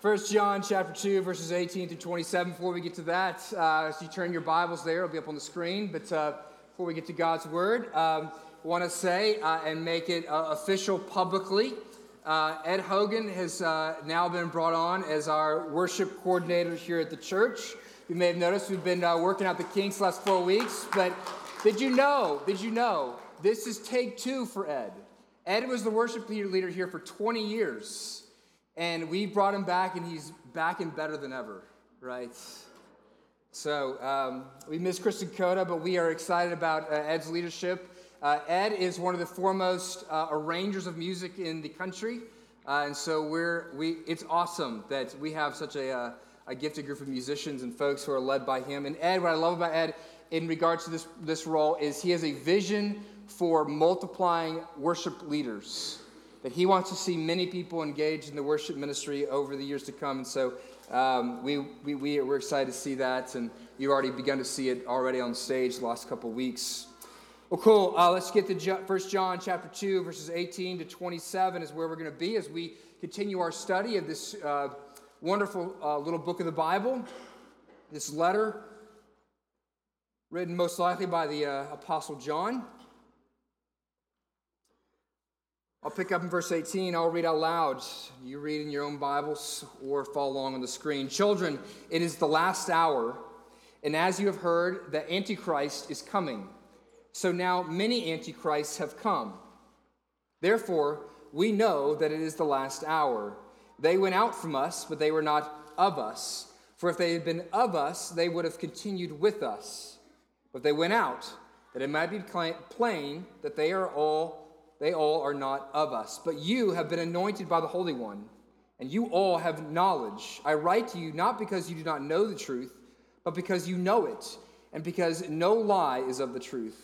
First John chapter 2, verses 18 through 27. Before we get to that, uh, as you turn your Bibles there, it'll be up on the screen. But uh, before we get to God's Word, um, want to say uh, and make it uh, official publicly. Uh, Ed Hogan has uh, now been brought on as our worship coordinator here at the church. You may have noticed we've been working out the kinks the last four weeks. But did you know, did you know, this is take two for Ed? Ed was the worship leader here for 20 years. And we brought him back, and he's back and better than ever, right? So um, we miss Kristen Coda, but we are excited about uh, Ed's leadership. Uh, Ed is one of the foremost uh, arrangers of music in the country, uh, and so we're we. It's awesome that we have such a, uh, a gifted group of musicians and folks who are led by him. And Ed, what I love about Ed in regards to this this role is he has a vision for multiplying worship leaders that he wants to see many people engaged in the worship ministry over the years to come. And so um, we, we, we, are excited to see that. And you've already begun to see it already on stage the last couple weeks. Well, cool. Uh, let's get to First John chapter 2, verses 18 to 27 is where we're going to be as we continue our study of this uh, wonderful uh, little book of the Bible, this letter written most likely by the uh, Apostle John. I'll pick up in verse 18. I'll read out loud. You read in your own Bibles or follow along on the screen. Children, it is the last hour, and as you have heard, the Antichrist is coming. So now many Antichrists have come. Therefore, we know that it is the last hour. They went out from us, but they were not of us. For if they had been of us, they would have continued with us. But they went out, that it might be plain that they are all they all are not of us. But you have been anointed by the Holy One, and you all have knowledge. I write to you not because you do not know the truth, but because you know it, and because no lie is of the truth.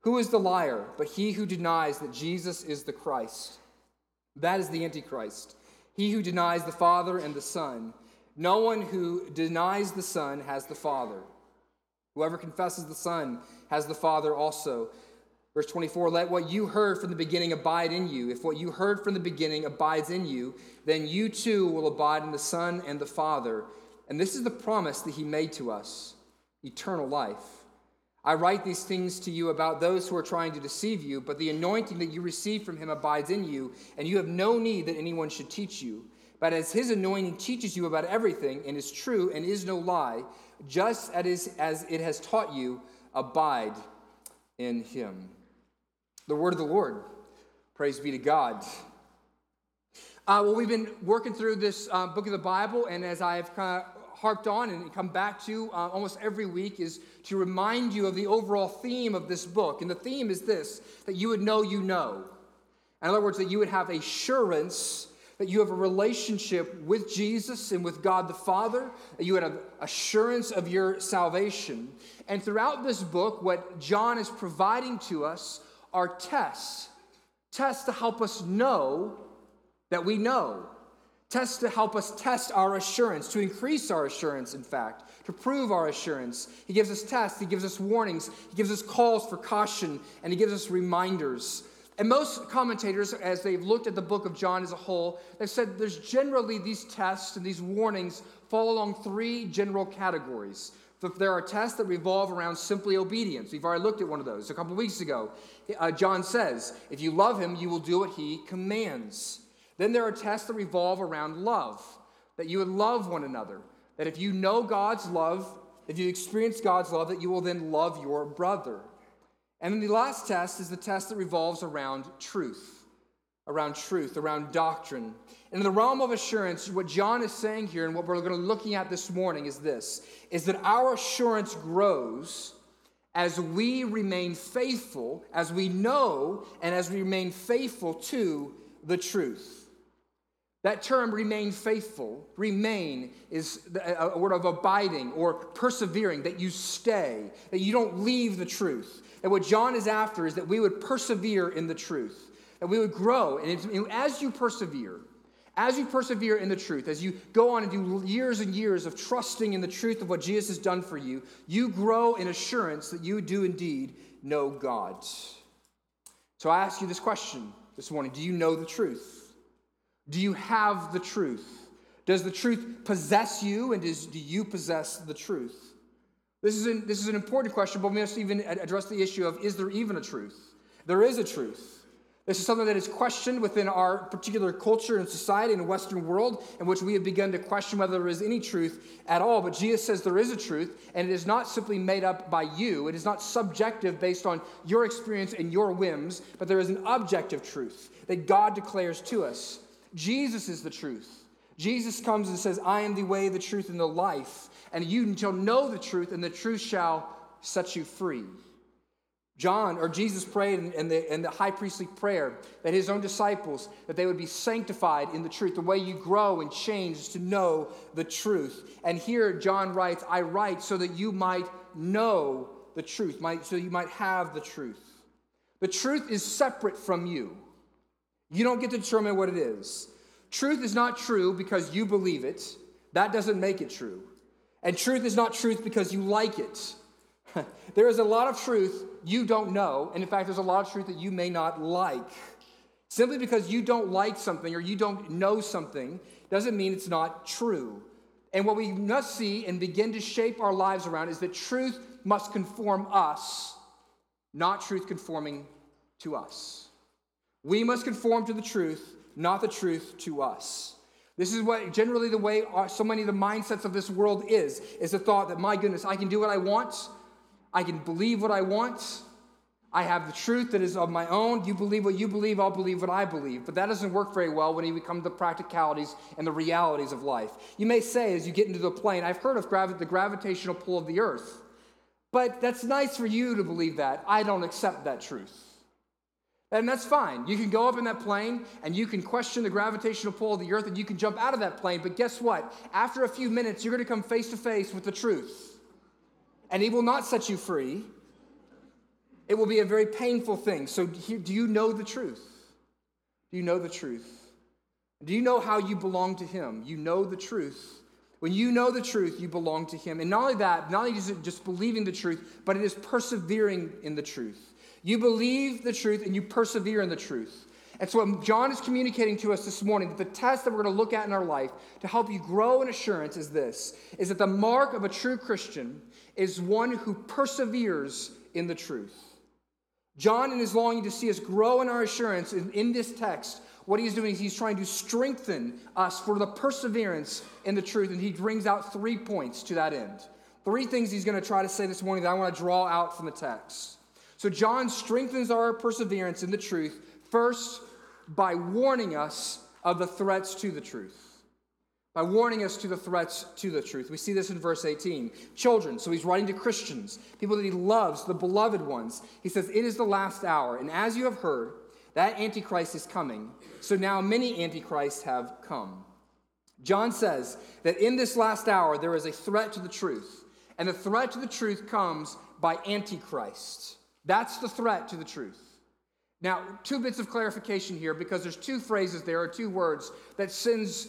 Who is the liar but he who denies that Jesus is the Christ? That is the Antichrist, he who denies the Father and the Son. No one who denies the Son has the Father. Whoever confesses the Son has the Father also. Verse 24, let what you heard from the beginning abide in you. If what you heard from the beginning abides in you, then you too will abide in the Son and the Father. And this is the promise that he made to us eternal life. I write these things to you about those who are trying to deceive you, but the anointing that you receive from him abides in you, and you have no need that anyone should teach you. But as his anointing teaches you about everything and is true and is no lie, just as it has taught you, abide in him. The word of the Lord. Praise be to God. Uh, well, we've been working through this uh, book of the Bible, and as I've kind of harped on and come back to uh, almost every week, is to remind you of the overall theme of this book. And the theme is this that you would know you know. In other words, that you would have assurance that you have a relationship with Jesus and with God the Father, that you would have assurance of your salvation. And throughout this book, what John is providing to us are tests. Tests to help us know that we know. Tests to help us test our assurance, to increase our assurance, in fact, to prove our assurance. He gives us tests, he gives us warnings, he gives us calls for caution, and he gives us reminders. And most commentators, as they've looked at the book of John as a whole, they've said there's generally these tests and these warnings fall along three general categories. There are tests that revolve around simply obedience. We've already looked at one of those a couple of weeks ago. Uh, John says, if you love him, you will do what he commands. Then there are tests that revolve around love, that you would love one another. That if you know God's love, if you experience God's love, that you will then love your brother. And then the last test is the test that revolves around truth, around truth, around doctrine. And in the realm of assurance, what John is saying here and what we're going to looking at this morning is this is that our assurance grows as we remain faithful, as we know, and as we remain faithful to the truth. That term, remain faithful, remain is a word of abiding or persevering, that you stay, that you don't leave the truth. And what John is after is that we would persevere in the truth, that we would grow. And as you persevere, as you persevere in the truth, as you go on and do years and years of trusting in the truth of what Jesus has done for you, you grow in assurance that you do indeed know God. So I ask you this question this morning Do you know the truth? Do you have the truth? Does the truth possess you, and do you possess the truth? This is, an, this is an important question, but we must even address the issue of is there even a truth? There is a truth. This is something that is questioned within our particular culture and society in the Western world, in which we have begun to question whether there is any truth at all. But Jesus says there is a truth, and it is not simply made up by you. It is not subjective based on your experience and your whims, but there is an objective truth that God declares to us. Jesus is the truth. Jesus comes and says, I am the way, the truth, and the life. And you shall know the truth, and the truth shall set you free. John or Jesus prayed in the, in the high priestly prayer that his own disciples that they would be sanctified in the truth. The way you grow and change is to know the truth. And here John writes, "I write so that you might know the truth, might, so you might have the truth. The truth is separate from you. You don't get to determine what it is. Truth is not true because you believe it. That doesn't make it true. And truth is not truth because you like it. there is a lot of truth you don't know, and in fact, there's a lot of truth that you may not like. Simply because you don't like something or you don't know something doesn't mean it's not true. And what we must see and begin to shape our lives around is that truth must conform us, not truth conforming to us. We must conform to the truth, not the truth to us. This is what generally the way so many of the mindsets of this world is, is the thought that, my goodness, I can do what I want, I can believe what I want. I have the truth that is of my own. You believe what you believe, I'll believe what I believe. But that doesn't work very well when you come to the practicalities and the realities of life. You may say, as you get into the plane, I've heard of gravi- the gravitational pull of the earth. But that's nice for you to believe that. I don't accept that truth. And that's fine. You can go up in that plane and you can question the gravitational pull of the earth and you can jump out of that plane. But guess what? After a few minutes, you're going to come face to face with the truth and he will not set you free. It will be a very painful thing. So, do you know the truth? Do you know the truth? Do you know how you belong to him? You know the truth. When you know the truth, you belong to him. And not only that, not only is it just believing the truth, but it is persevering in the truth. You believe the truth and you persevere in the truth. And so, what John is communicating to us this morning, that the test that we're going to look at in our life to help you grow in assurance is this is that the mark of a true Christian is one who perseveres in the truth. John, in his longing to see us grow in our assurance in, in this text, what he's doing is he's trying to strengthen us for the perseverance in the truth. And he brings out three points to that end. Three things he's going to try to say this morning that I want to draw out from the text. So, John strengthens our perseverance in the truth, first, by warning us of the threats to the truth by warning us to the threats to the truth. We see this in verse 18. Children, so he's writing to Christians, people that he loves, the beloved ones. He says, It is the last hour, and as you have heard, that Antichrist is coming. So now many Antichrists have come. John says that in this last hour, there is a threat to the truth. And the threat to the truth comes by Antichrist. That's the threat to the truth. Now, two bits of clarification here because there's two phrases there, or two words that sends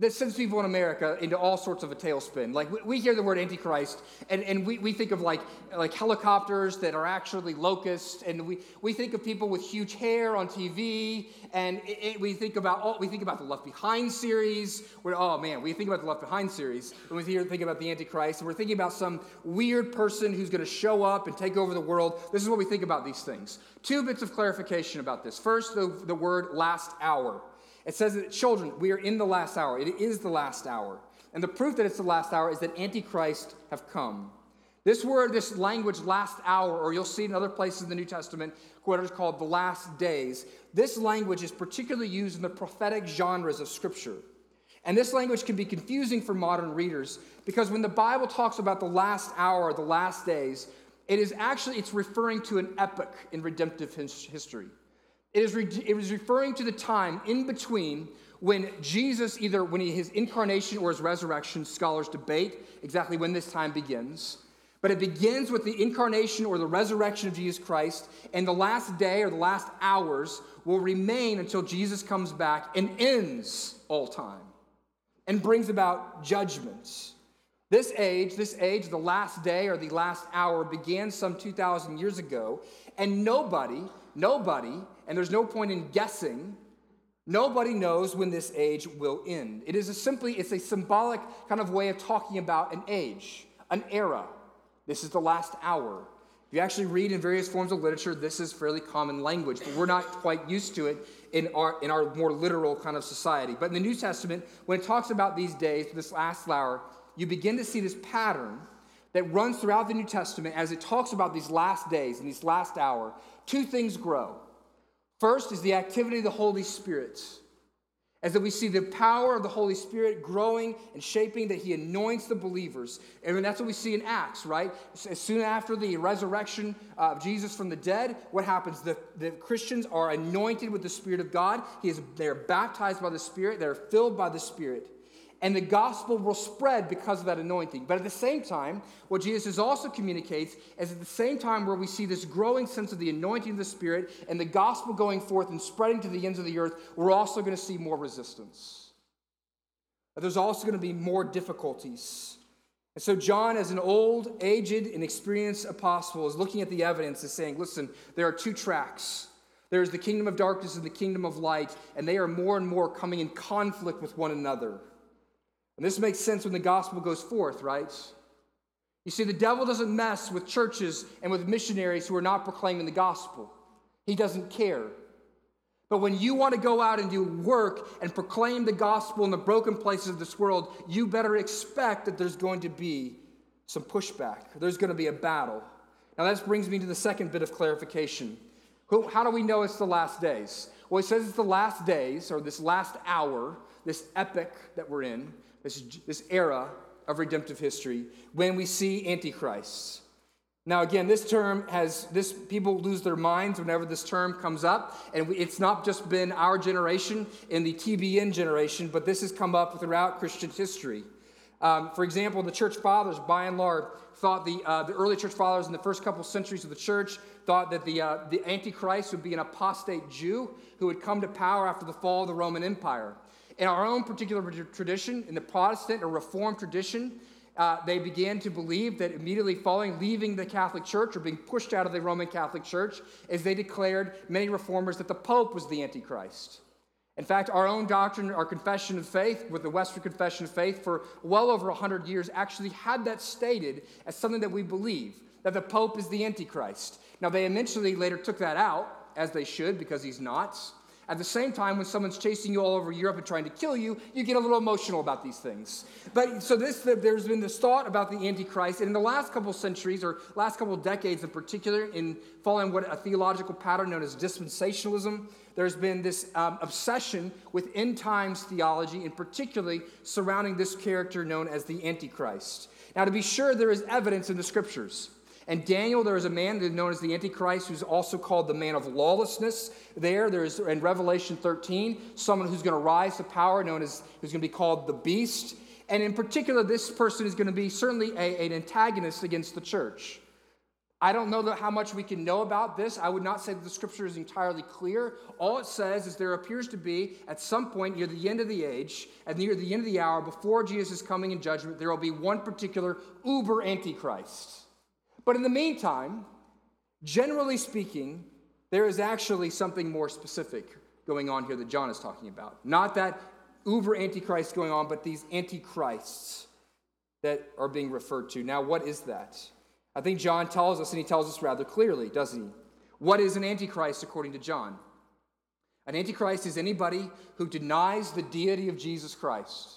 that sends people in America into all sorts of a tailspin. Like we hear the word Antichrist, and, and we, we think of like, like helicopters that are actually locusts, and we, we think of people with huge hair on TV, and it, it, we think about oh, we think about the Left Behind series. Where oh man, we think about the Left Behind series, and we hear think about the Antichrist, and we're thinking about some weird person who's going to show up and take over the world. This is what we think about these things. Two bits of clarification about this. First, the, the word last hour. It says that children, we are in the last hour. It is the last hour. And the proof that it's the last hour is that Antichrist have come. This word, this language, last hour, or you'll see in other places in the New Testament, what is called the last days. This language is particularly used in the prophetic genres of Scripture. And this language can be confusing for modern readers because when the Bible talks about the last hour, the last days, it is actually it's referring to an epoch in redemptive history. It is, re- referring to the time in between when Jesus, either when he, his incarnation or his resurrection, scholars debate exactly when this time begins. But it begins with the incarnation or the resurrection of Jesus Christ, and the last day or the last hours will remain until Jesus comes back and ends all time and brings about judgment. This age, this age, the last day or the last hour, began some 2,000 years ago, and nobody, nobody and there's no point in guessing Nobody knows when this age will end. It is simply, it's a symbolic kind of way of talking about an age, an era. This is the last hour. If you actually read in various forms of literature, this is fairly common language, but we're not quite used to it in our, in our more literal kind of society. But in the New Testament, when it talks about these days, this last hour, you begin to see this pattern that runs throughout the New Testament as it talks about these last days and these last hour. Two things grow. First is the activity of the Holy Spirit. As that we see the power of the Holy Spirit growing and shaping, that He anoints the believers. And that's what we see in Acts, right? As soon after the resurrection of Jesus from the dead, what happens? The, the Christians are anointed with the Spirit of God. He is, they're baptized by the Spirit, they're filled by the Spirit and the gospel will spread because of that anointing. But at the same time, what Jesus also communicates is at the same time where we see this growing sense of the anointing of the Spirit and the gospel going forth and spreading to the ends of the earth, we're also going to see more resistance. There's also going to be more difficulties. And so, John, as an old, aged, and experienced apostle, is looking at the evidence and saying, listen, there are two tracks. There's the kingdom of darkness and the kingdom of light, and they are more and more coming in conflict with one another. And this makes sense when the gospel goes forth, right? You see, the devil doesn't mess with churches and with missionaries who are not proclaiming the gospel. He doesn't care. But when you want to go out and do work and proclaim the gospel in the broken places of this world, you better expect that there's going to be some pushback. There's going to be a battle. Now, that brings me to the second bit of clarification. How do we know it's the last days? Well, it says it's the last days, or this last hour, this epoch that we're in this, this era of redemptive history, when we see antichrists. Now, again, this term has this people lose their minds whenever this term comes up, and we, it's not just been our generation in the TBN generation, but this has come up throughout Christian history. Um, for example, the church fathers, by and large, thought the, uh, the early church fathers in the first couple centuries of the church thought that the, uh, the Antichrist would be an apostate Jew who would come to power after the fall of the Roman Empire. In our own particular tradition, in the Protestant or Reformed tradition, uh, they began to believe that immediately following leaving the Catholic Church or being pushed out of the Roman Catholic Church, as they declared, many reformers, that the Pope was the Antichrist. In fact, our own doctrine, our confession of faith, with the Westminster Confession of Faith, for well over 100 years, actually had that stated as something that we believe that the Pope is the Antichrist. Now, they eventually later took that out, as they should, because he's not. At the same time, when someone's chasing you all over Europe and trying to kill you, you get a little emotional about these things. But so this, there's been this thought about the Antichrist, and in the last couple centuries, or last couple decades in particular, in following what a theological pattern known as dispensationalism, there's been this um, obsession with end times theology, and particularly surrounding this character known as the Antichrist. Now, to be sure, there is evidence in the scriptures. And Daniel, there is a man known as the Antichrist who's also called the man of lawlessness. There, there's in Revelation 13, someone who's going to rise to power, known as who's going to be called the beast. And in particular, this person is going to be certainly a, an antagonist against the church. I don't know how much we can know about this. I would not say that the scripture is entirely clear. All it says is there appears to be, at some point near the end of the age, and near the end of the hour, before Jesus is coming in judgment, there will be one particular uber antichrist. But in the meantime, generally speaking, there is actually something more specific going on here that John is talking about. Not that uber antichrist going on, but these antichrists that are being referred to. Now, what is that? I think John tells us, and he tells us rather clearly, doesn't he? What is an antichrist according to John? An antichrist is anybody who denies the deity of Jesus Christ,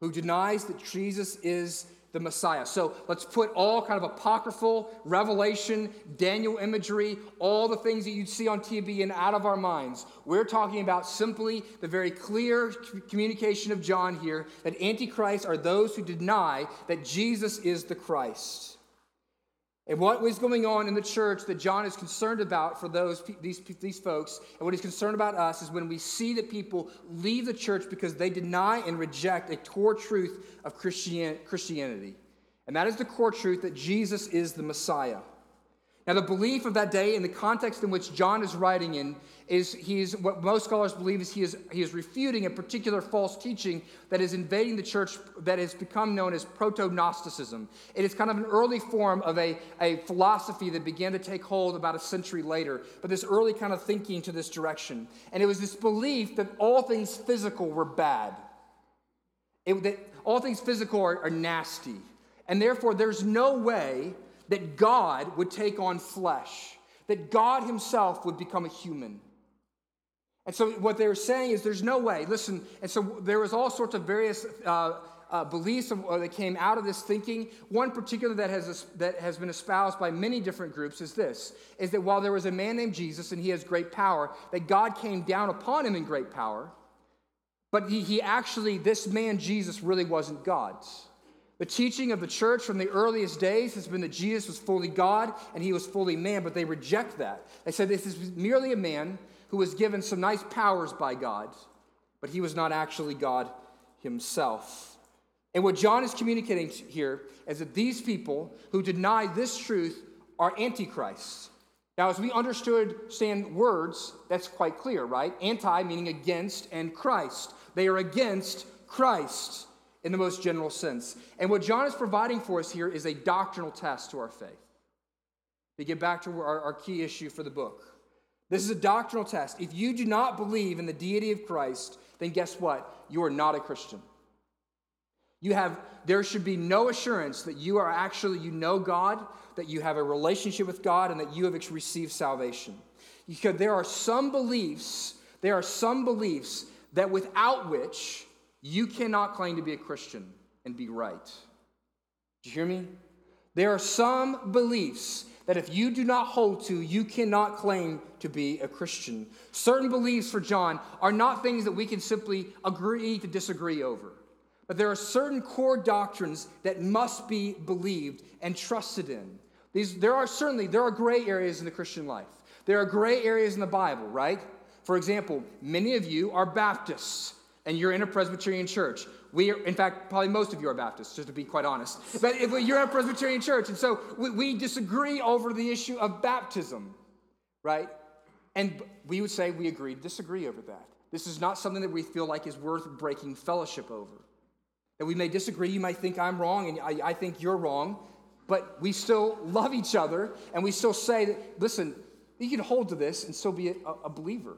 who denies that Jesus is the Messiah. So let's put all kind of apocryphal, revelation, Daniel imagery, all the things that you'd see on TV and out of our minds. We're talking about simply the very clear communication of John here that antichrists are those who deny that Jesus is the Christ. And what was going on in the church that John is concerned about for those these, these folks, and what he's concerned about us, is when we see that people leave the church because they deny and reject a core truth of Christian, Christianity. And that is the core truth that Jesus is the Messiah. Now, the belief of that day in the context in which John is writing in is he's what most scholars believe is he is he is refuting a particular false teaching that is invading the church that has become known as proto-Gnosticism. It is kind of an early form of a, a philosophy that began to take hold about a century later, but this early kind of thinking to this direction. And it was this belief that all things physical were bad. It, that all things physical are, are nasty. And therefore, there's no way that God would take on flesh, that God Himself would become a human. And so, what they're saying is there's no way. Listen, and so there was all sorts of various uh, uh, beliefs of, uh, that came out of this thinking. One particular that has, that has been espoused by many different groups is this is that while there was a man named Jesus and he has great power, that God came down upon him in great power, but he, he actually, this man Jesus really wasn't God's. The teaching of the church from the earliest days has been that Jesus was fully God and he was fully man, but they reject that. They said this is merely a man who was given some nice powers by God, but he was not actually God himself. And what John is communicating here is that these people who deny this truth are antichrists. Now, as we understand words, that's quite clear, right? Anti meaning against, and Christ. They are against Christ in the most general sense. And what John is providing for us here is a doctrinal test to our faith. To get back to our, our key issue for the book. This is a doctrinal test. If you do not believe in the deity of Christ, then guess what? You are not a Christian. You have, there should be no assurance that you are actually, you know God, that you have a relationship with God, and that you have received salvation. Because there are some beliefs, there are some beliefs that without which you cannot claim to be a Christian and be right. Do you hear me? There are some beliefs that if you do not hold to, you cannot claim to be a Christian. Certain beliefs for John are not things that we can simply agree to disagree over. But there are certain core doctrines that must be believed and trusted in. These, there are certainly there are gray areas in the Christian life. There are gray areas in the Bible, right? For example, many of you are Baptists and you're in a Presbyterian church. We are, in fact, probably most of you are Baptists, just to be quite honest. But if you're in a Presbyterian church, and so we, we disagree over the issue of baptism, right? And we would say we agree disagree over that. This is not something that we feel like is worth breaking fellowship over. That we may disagree, you might think I'm wrong, and I, I think you're wrong, but we still love each other, and we still say that, listen, you can hold to this and still be a, a believer.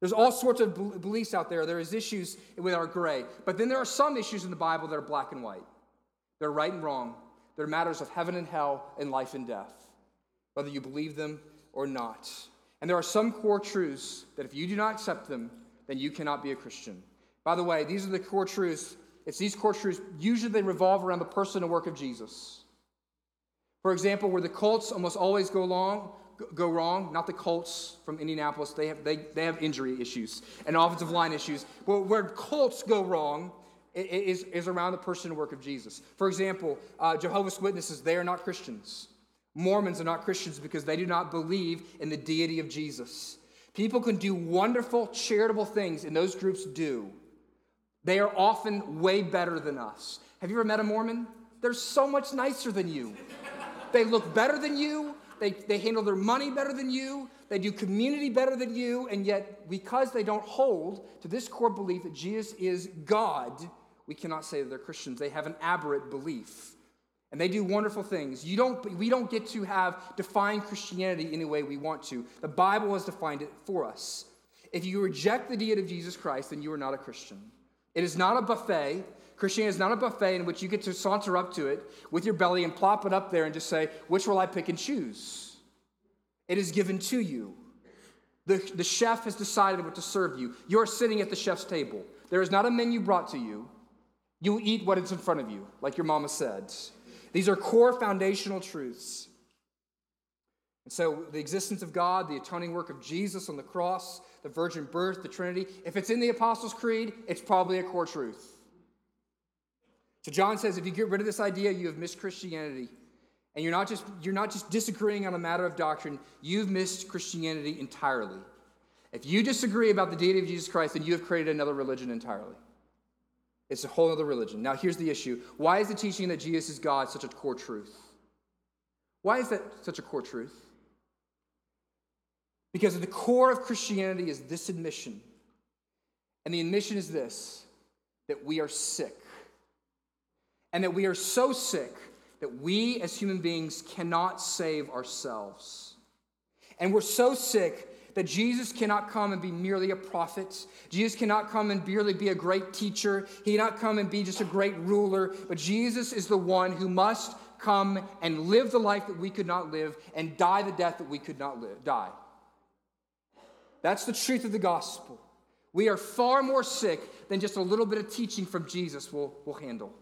There's all sorts of beliefs out there. There is issues with our gray. But then there are some issues in the Bible that are black and white. They're right and wrong. They're matters of heaven and hell and life and death, whether you believe them or not. And there are some core truths that if you do not accept them, then you cannot be a Christian. By the way, these are the core truths. It's these core truths. Usually they revolve around the person and work of Jesus. For example, where the cults almost always go along go wrong, not the Colts from Indianapolis. They have, they, they have injury issues and offensive line issues. But where Colts go wrong is, is around the person and work of Jesus. For example, uh, Jehovah's Witnesses, they are not Christians. Mormons are not Christians because they do not believe in the deity of Jesus. People can do wonderful charitable things, and those groups do. They are often way better than us. Have you ever met a Mormon? They're so much nicer than you. They look better than you. They, they handle their money better than you. They do community better than you. And yet, because they don't hold to this core belief that Jesus is God, we cannot say that they're Christians. They have an aberrant belief. And they do wonderful things. You don't, we don't get to have defined Christianity any way we want to. The Bible has defined it for us. If you reject the deity of Jesus Christ, then you are not a Christian. It is not a buffet. Christianity is not a buffet in which you get to saunter up to it with your belly and plop it up there and just say, which will I pick and choose? It is given to you. The, the chef has decided what to serve you. You're sitting at the chef's table. There is not a menu brought to you. You eat what is in front of you, like your mama said. These are core foundational truths. And so, the existence of God, the atoning work of Jesus on the cross, the virgin birth, the Trinity, if it's in the Apostles' Creed, it's probably a core truth. So John says if you get rid of this idea, you have missed Christianity. And you're not just you're not just disagreeing on a matter of doctrine, you've missed Christianity entirely. If you disagree about the deity of Jesus Christ, then you have created another religion entirely. It's a whole other religion. Now, here's the issue. Why is the teaching that Jesus is God such a core truth? Why is that such a core truth? Because at the core of Christianity is this admission. And the admission is this that we are sick. And that we are so sick that we as human beings cannot save ourselves. And we're so sick that Jesus cannot come and be merely a prophet. Jesus cannot come and merely be a great teacher. He cannot come and be just a great ruler. But Jesus is the one who must come and live the life that we could not live and die the death that we could not live, die. That's the truth of the gospel. We are far more sick than just a little bit of teaching from Jesus will, will handle.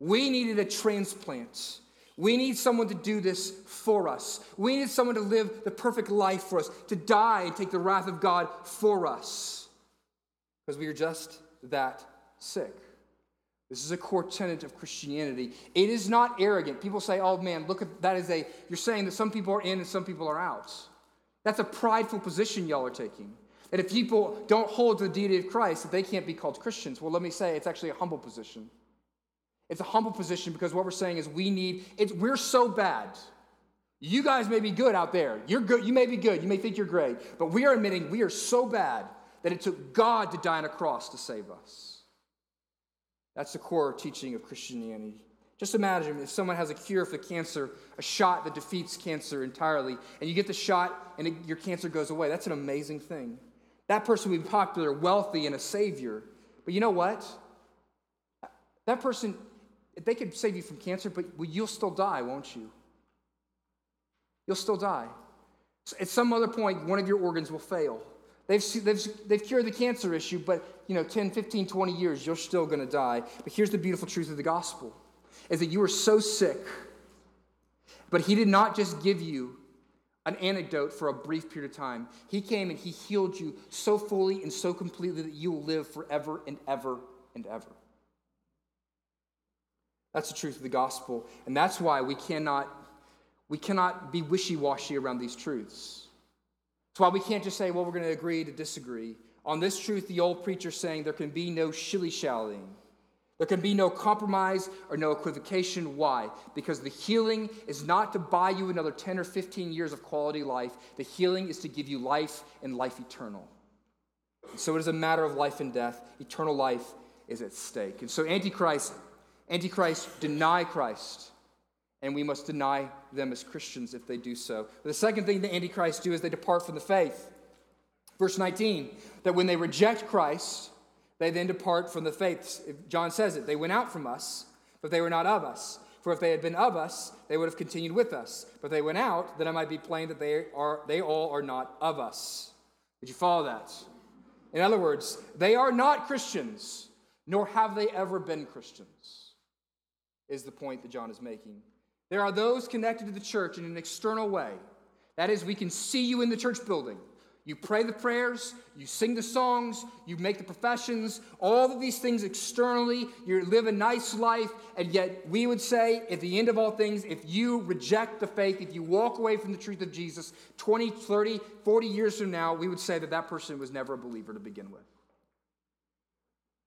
We needed a transplant. We need someone to do this for us. We need someone to live the perfect life for us, to die and take the wrath of God for us. Because we are just that sick. This is a core tenet of Christianity. It is not arrogant. People say, oh man, look at that is a, you're saying that some people are in and some people are out. That's a prideful position y'all are taking. That if people don't hold to the deity of Christ, that they can't be called Christians. Well, let me say it's actually a humble position. It's a humble position because what we're saying is we need, it's, we're so bad. You guys may be good out there. You're good. You may be good. You may think you're great. But we are admitting we are so bad that it took God to die on a cross to save us. That's the core teaching of Christianity. Just imagine if someone has a cure for cancer, a shot that defeats cancer entirely, and you get the shot and it, your cancer goes away. That's an amazing thing. That person would be popular, wealthy, and a savior. But you know what? That person they could save you from cancer, but you'll still die, won't you? You'll still die. At some other point, one of your organs will fail. They've, they've, they've cured the cancer issue, but you know, 10, 15, 20 years, you're still going to die. But here's the beautiful truth of the gospel is that you are so sick, but he did not just give you an antidote for a brief period of time. He came and he healed you so fully and so completely that you will live forever and ever and ever. That's the truth of the gospel. And that's why we cannot, we cannot be wishy washy around these truths. That's why we can't just say, well, we're going to agree to disagree. On this truth, the old preacher saying there can be no shilly shallying. There can be no compromise or no equivocation. Why? Because the healing is not to buy you another 10 or 15 years of quality life. The healing is to give you life and life eternal. So it is a matter of life and death. Eternal life is at stake. And so Antichrist Antichrist deny Christ, and we must deny them as Christians if they do so. The second thing the Antichrist do is they depart from the faith. Verse 19, that when they reject Christ, they then depart from the faith. John says it, they went out from us, but they were not of us. For if they had been of us, they would have continued with us. But they went out, that it might be plain that they, are, they all are not of us. Did you follow that? In other words, they are not Christians, nor have they ever been Christians is the point that John is making. There are those connected to the church in an external way. That is, we can see you in the church building. You pray the prayers, you sing the songs, you make the professions, all of these things externally, you live a nice life, and yet we would say, at the end of all things, if you reject the faith, if you walk away from the truth of Jesus 20, 30, 40 years from now, we would say that that person was never a believer to begin with.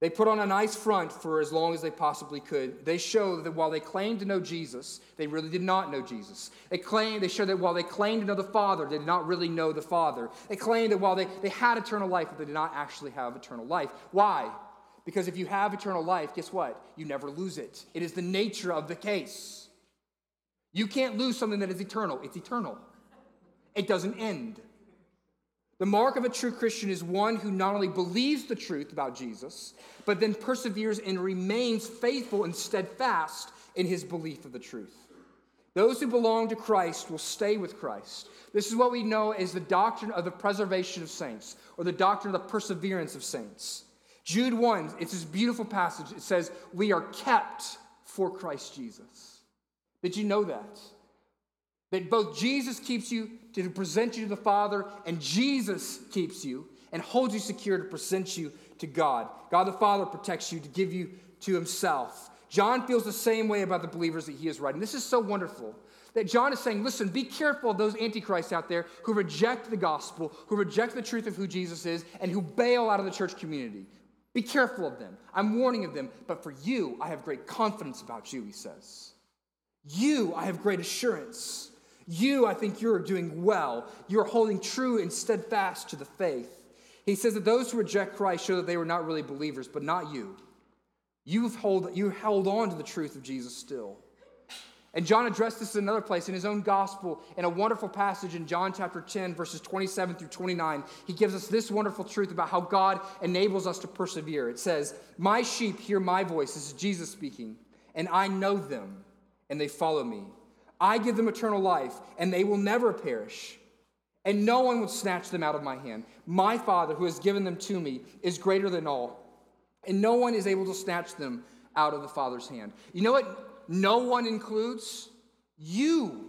They put on a nice front for as long as they possibly could. They show that while they claimed to know Jesus, they really did not know Jesus. They claim they show that while they claimed to know the Father, they did not really know the Father. They claimed that while they, they had eternal life, but they did not actually have eternal life. Why? Because if you have eternal life, guess what? You never lose it. It is the nature of the case. You can't lose something that is eternal. It's eternal. It doesn't end. The mark of a true Christian is one who not only believes the truth about Jesus, but then perseveres and remains faithful and steadfast in his belief of the truth. Those who belong to Christ will stay with Christ. This is what we know as the doctrine of the preservation of saints, or the doctrine of the perseverance of saints. Jude 1, it's this beautiful passage. It says, We are kept for Christ Jesus. Did you know that? That both Jesus keeps you to present you to the Father, and Jesus keeps you and holds you secure to present you to God. God the Father protects you to give you to Himself. John feels the same way about the believers that he is writing. This is so wonderful that John is saying, listen, be careful of those antichrists out there who reject the gospel, who reject the truth of who Jesus is, and who bail out of the church community. Be careful of them. I'm warning of them. But for you, I have great confidence about you, he says. You, I have great assurance. You, I think you're doing well. You're holding true and steadfast to the faith. He says that those who reject Christ show that they were not really believers, but not you. You've hold, you held on to the truth of Jesus still. And John addressed this in another place in his own gospel in a wonderful passage in John chapter 10, verses 27 through 29. He gives us this wonderful truth about how God enables us to persevere. It says, My sheep hear my voice. This is Jesus speaking, and I know them, and they follow me. I give them eternal life, and they will never perish, and no one will snatch them out of my hand. My Father, who has given them to me, is greater than all, and no one is able to snatch them out of the Father's hand. You know what? no one includes you.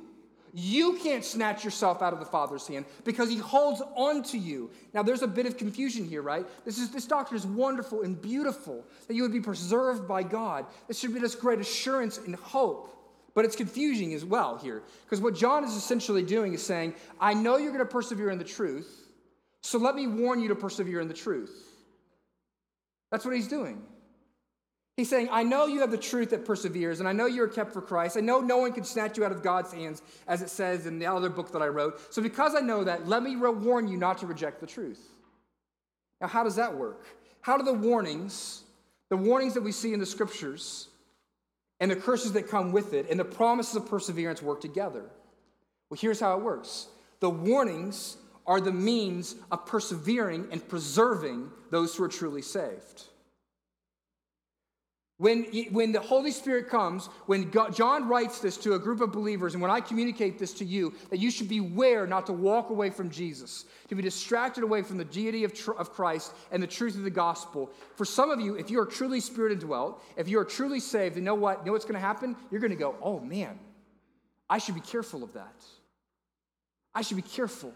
You can't snatch yourself out of the Father's hand because He holds on to you. Now, there's a bit of confusion here, right? This, is, this doctrine is wonderful and beautiful that you would be preserved by God. This should be this great assurance and hope. But it's confusing as well here because what John is essentially doing is saying, I know you're going to persevere in the truth, so let me warn you to persevere in the truth. That's what he's doing. He's saying, I know you have the truth that perseveres, and I know you're kept for Christ. I know no one can snatch you out of God's hands, as it says in the other book that I wrote. So, because I know that, let me warn you not to reject the truth. Now, how does that work? How do the warnings, the warnings that we see in the scriptures, and the curses that come with it, and the promises of perseverance work together? Well, here's how it works the warnings are the means of persevering and preserving those who are truly saved. When, when the Holy Spirit comes, when God, John writes this to a group of believers, and when I communicate this to you, that you should beware not to walk away from Jesus, to be distracted away from the deity of, tr- of Christ and the truth of the gospel. For some of you, if you are truly spirit indwelt, if you are truly saved, you know what? You know what's going to happen? You're going to go, oh man, I should be careful of that. I should be careful.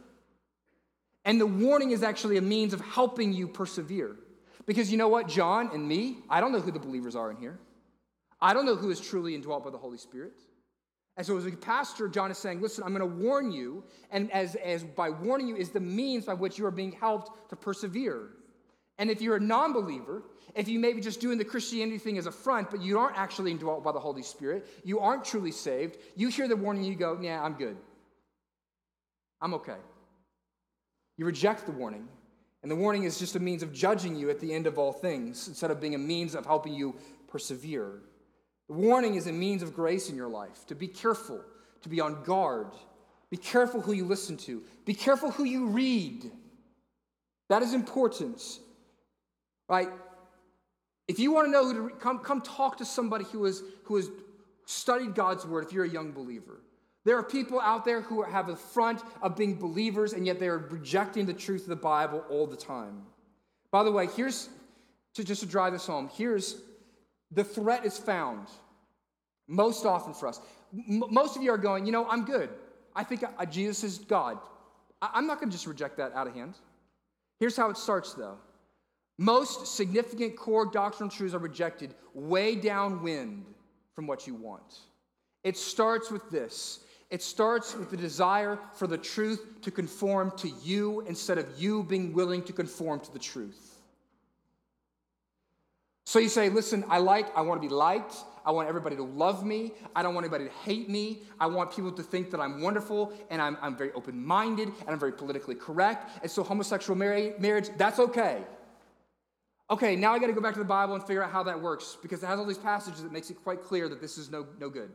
And the warning is actually a means of helping you persevere. Because you know what? John and me, I don't know who the believers are in here. I don't know who is truly indwelt by the Holy Spirit. And so, as a pastor, John is saying, Listen, I'm going to warn you. And as, as by warning you is the means by which you are being helped to persevere. And if you're a non believer, if you may be just doing the Christianity thing as a front, but you aren't actually indwelt by the Holy Spirit, you aren't truly saved, you hear the warning, you go, Yeah, I'm good. I'm okay. You reject the warning. And the warning is just a means of judging you at the end of all things instead of being a means of helping you persevere. The warning is a means of grace in your life to be careful, to be on guard. Be careful who you listen to, be careful who you read. That is important. Right? If you want to know who to come, come talk to somebody who, is, who has studied God's word if you're a young believer. There are people out there who have a front of being believers, and yet they're rejecting the truth of the Bible all the time. By the way, here's to just to drive this home. Here's the threat is found most often for us. M- most of you are going, you know, I'm good. I think I, Jesus is God. I, I'm not going to just reject that out of hand. Here's how it starts, though. Most significant core doctrinal truths are rejected way downwind from what you want. It starts with this it starts with the desire for the truth to conform to you instead of you being willing to conform to the truth. So you say, listen, I like, I want to be liked. I want everybody to love me. I don't want anybody to hate me. I want people to think that I'm wonderful and I'm, I'm very open minded and I'm very politically correct. And so homosexual marriage, that's okay. Okay, now I got to go back to the Bible and figure out how that works because it has all these passages that makes it quite clear that this is no, no good.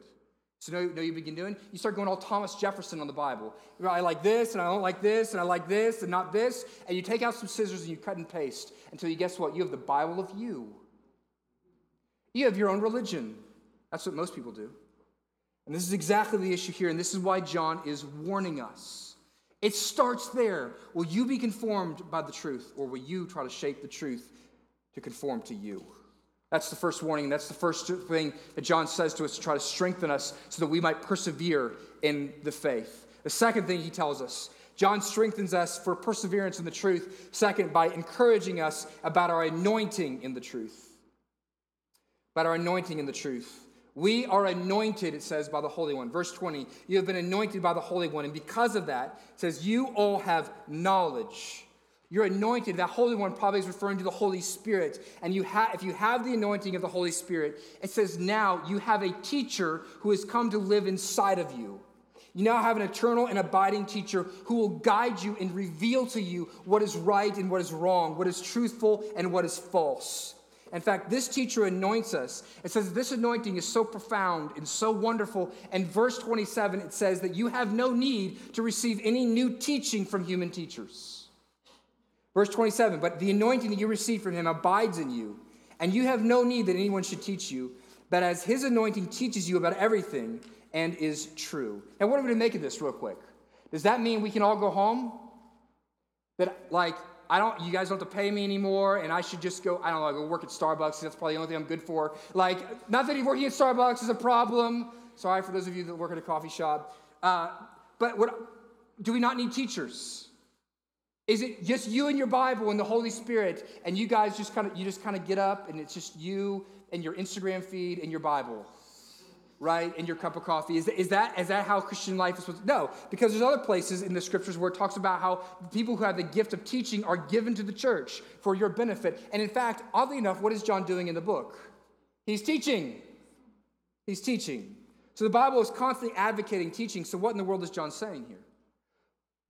So, know you begin doing? You start going all Thomas Jefferson on the Bible. I like this, and I don't like this, and I like this, and not this. And you take out some scissors and you cut and paste until you guess what? You have the Bible of you. You have your own religion. That's what most people do. And this is exactly the issue here, and this is why John is warning us. It starts there. Will you be conformed by the truth, or will you try to shape the truth to conform to you? That's the first warning. That's the first thing that John says to us to try to strengthen us so that we might persevere in the faith. The second thing he tells us John strengthens us for perseverance in the truth, second, by encouraging us about our anointing in the truth. About our anointing in the truth. We are anointed, it says, by the Holy One. Verse 20, you have been anointed by the Holy One. And because of that, it says, you all have knowledge. You're anointed. That Holy One probably is referring to the Holy Spirit. And you ha- if you have the anointing of the Holy Spirit, it says now you have a teacher who has come to live inside of you. You now have an eternal and abiding teacher who will guide you and reveal to you what is right and what is wrong, what is truthful and what is false. In fact, this teacher anoints us. It says this anointing is so profound and so wonderful. And verse 27, it says that you have no need to receive any new teaching from human teachers. Verse 27, but the anointing that you receive from him abides in you, and you have no need that anyone should teach you, but as his anointing teaches you about everything and is true. Now, what are we going to make of this, real quick? Does that mean we can all go home? That, like, I don't, you guys don't have to pay me anymore, and I should just go, I don't know, I go work at Starbucks. That's probably the only thing I'm good for. Like, not that working at Starbucks is a problem. Sorry for those of you that work at a coffee shop. Uh, but what, do we not need teachers? Is it just you and your Bible and the Holy Spirit, and you guys just kind of, you just kind of get up, and it's just you and your Instagram feed and your Bible? right, and your cup of coffee. Is, that, is that how Christian life is supposed to? No, because there's other places in the scriptures where it talks about how people who have the gift of teaching are given to the church for your benefit. And in fact, oddly enough, what is John doing in the book? He's teaching. He's teaching. So the Bible is constantly advocating teaching. So what in the world is John saying here?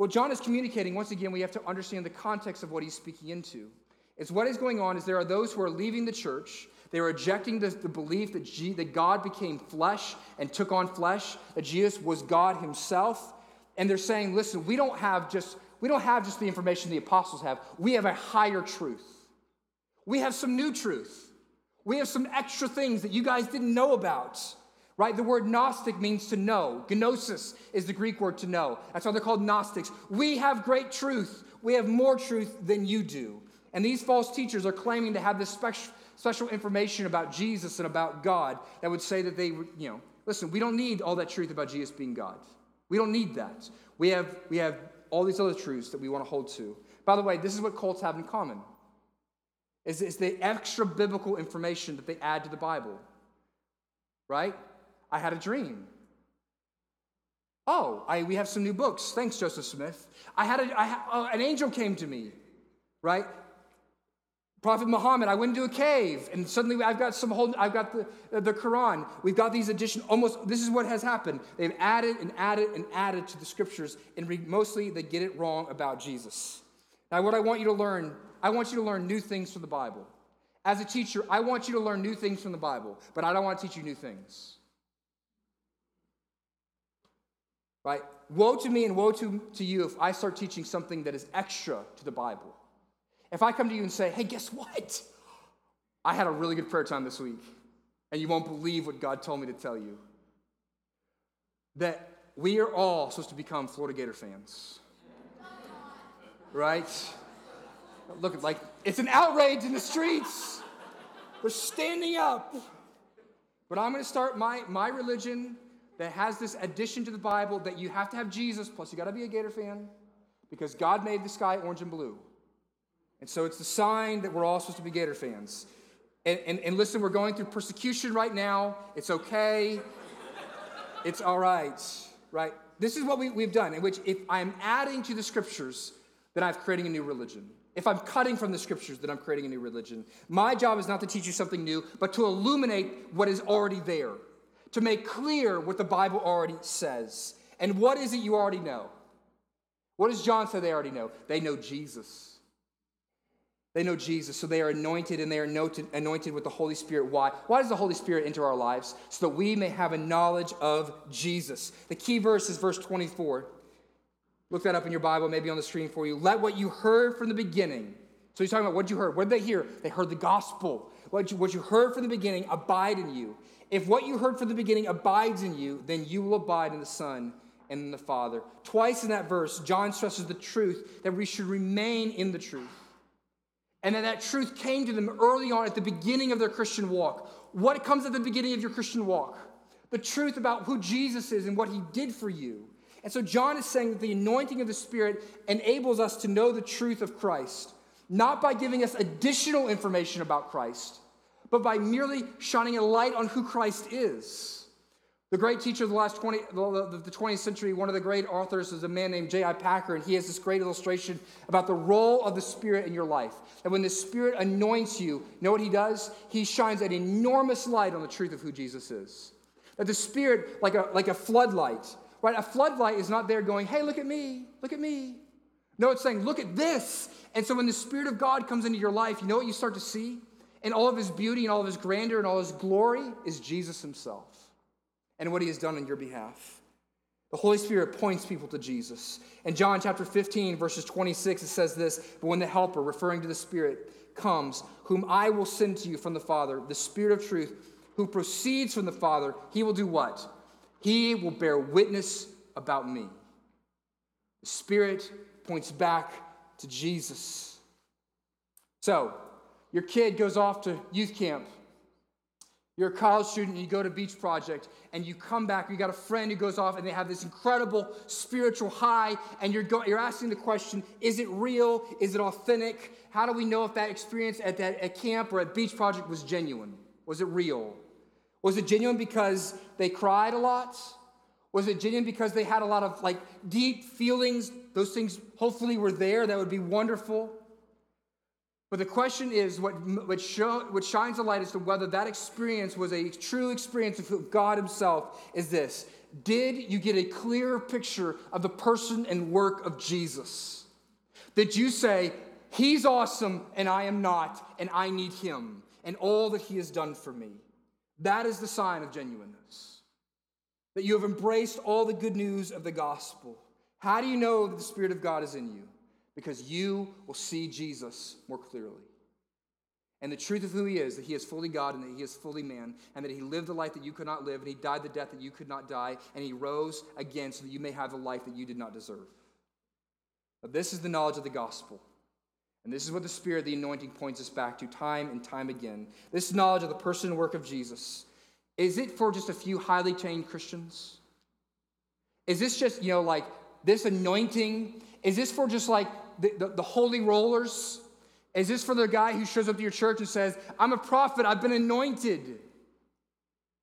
Well, John is communicating, once again, we have to understand the context of what he's speaking into. It's what is going on is there are those who are leaving the church They're rejecting the, the belief that, G, that God became flesh and took on flesh, that Jesus was God himself. And they're saying, listen, we don't have just, we don't have just the information the apostles have. We have a higher truth. We have some new truth. We have some extra things that you guys didn't know about. Right? The word Gnostic means to know. Gnosis is the Greek word to know. That's why they're called Gnostics. We have great truth. We have more truth than you do. And these false teachers are claiming to have this special, information about Jesus and about God that would say that they, you know, listen, we don't need all that truth about Jesus being God. We don't need that. We have, we have all these other truths that we want to hold to. By the way, this is what cults have in common. Is, is the extra biblical information that they add to the Bible. Right? I had a dream. Oh, I, we have some new books. Thanks, Joseph Smith. I had, a, I, uh, an angel came to me, right? Prophet Muhammad, I went into a cave and suddenly I've got some whole, I've got the, the Quran. We've got these addition, almost, this is what has happened. They've added and added and added to the scriptures and re, mostly they get it wrong about Jesus. Now, what I want you to learn, I want you to learn new things from the Bible. As a teacher, I want you to learn new things from the Bible, but I don't want to teach you new things. Right? Woe to me and woe to, to you if I start teaching something that is extra to the Bible. If I come to you and say, hey, guess what? I had a really good prayer time this week, and you won't believe what God told me to tell you. That we are all supposed to become Florida Gator fans. Right? Look, like, it's an outrage in the streets. We're standing up. But I'm going to start my, my religion that has this addition to the Bible that you have to have Jesus, plus you got to be a Gator fan, because God made the sky orange and blue. And so it's the sign that we're all supposed to be Gator fans. And, and, and listen, we're going through persecution right now. It's okay. it's all right, right? This is what we, we've done, in which if I'm adding to the scriptures, then I'm creating a new religion. If I'm cutting from the scriptures, then I'm creating a new religion. My job is not to teach you something new, but to illuminate what is already there, to make clear what the Bible already says. And what is it you already know? What does John say they already know? They know Jesus. They know Jesus, so they are anointed and they are anointed, with the Holy Spirit. Why? Why does the Holy Spirit enter our lives? So that we may have a knowledge of Jesus. The key verse is verse 24. Look that up in your Bible, maybe on the screen for you. Let what you heard from the beginning. So he's talking about what you heard. What did they hear? They heard the gospel. What you, what you heard from the beginning abide in you. If what you heard from the beginning abides in you, then you will abide in the Son and in the Father. Twice in that verse, John stresses the truth that we should remain in the truth. And that that truth came to them early on at the beginning of their Christian walk. What comes at the beginning of your Christian walk? The truth about who Jesus is and what he did for you. And so John is saying that the anointing of the Spirit enables us to know the truth of Christ, not by giving us additional information about Christ, but by merely shining a light on who Christ is. The great teacher of the last 20, the 20th century, one of the great authors is a man named J.I. Packer, and he has this great illustration about the role of the Spirit in your life. And when the Spirit anoints you, you know what he does? He shines an enormous light on the truth of who Jesus is. That the Spirit, like a, like a floodlight, Right? A floodlight is not there going, hey, look at me, look at me. No, it's saying, look at this. And so when the Spirit of God comes into your life, you know what you start to see? And all of his beauty and all of his grandeur and all his glory is Jesus himself and what he has done on your behalf. The Holy Spirit points people to Jesus. In John chapter 15, verses 26, it says this But when the Helper, referring to the Spirit, comes, whom I will send to you from the Father, the Spirit of truth, who proceeds from the Father, he will do what? He will bear witness about me. The Spirit points back to Jesus. So, your kid goes off to youth camp you're a college student, you go to Beach Project, and you come back, you got a friend who goes off, and they have this incredible spiritual high, and you're, go, you're asking the question is it real? Is it authentic? How do we know if that experience at that at camp or at Beach Project was genuine? Was it real? Was it genuine because they cried a lot? Was it genuine because they had a lot of like deep feelings? Those things hopefully were there. That would be wonderful. But the question is what, what, show, what shines a light as to whether that experience was a true experience of God Himself is this Did you get a clear picture of the person and work of Jesus? Did you say, He's awesome and I am not, and I need Him, and all that He has done for me? That is the sign of genuineness. That you have embraced all the good news of the gospel. How do you know that the Spirit of God is in you? Because you will see Jesus more clearly. And the truth of who he is, that he is fully God and that he is fully man, and that he lived the life that you could not live, and he died the death that you could not die, and he rose again so that you may have the life that you did not deserve. But this is the knowledge of the gospel. And this is what the Spirit, of the anointing, points us back to time and time again. This knowledge of the person and work of Jesus. Is it for just a few highly trained Christians? Is this just, you know, like this anointing? Is this for just like the, the, the holy rollers? Is this for the guy who shows up to your church and says, I'm a prophet, I've been anointed?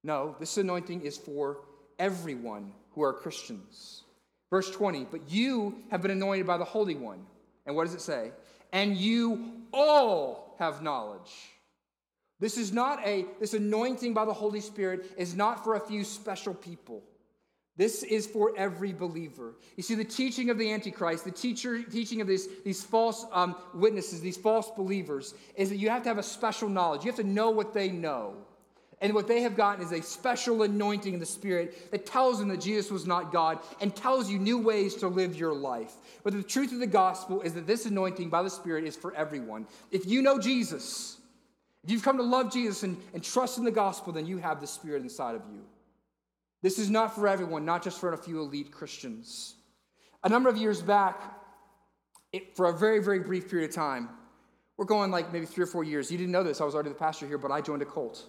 No, this anointing is for everyone who are Christians. Verse 20, but you have been anointed by the Holy One. And what does it say? And you all have knowledge. This is not a, this anointing by the Holy Spirit is not for a few special people. This is for every believer. You see, the teaching of the Antichrist, the teacher, teaching of these, these false um, witnesses, these false believers, is that you have to have a special knowledge. You have to know what they know. And what they have gotten is a special anointing in the Spirit that tells them that Jesus was not God and tells you new ways to live your life. But the truth of the gospel is that this anointing by the Spirit is for everyone. If you know Jesus, if you've come to love Jesus and, and trust in the gospel, then you have the Spirit inside of you. This is not for everyone, not just for a few elite Christians. A number of years back, it, for a very, very brief period of time, we're going like maybe three or four years. You didn't know this, I was already the pastor here, but I joined a cult.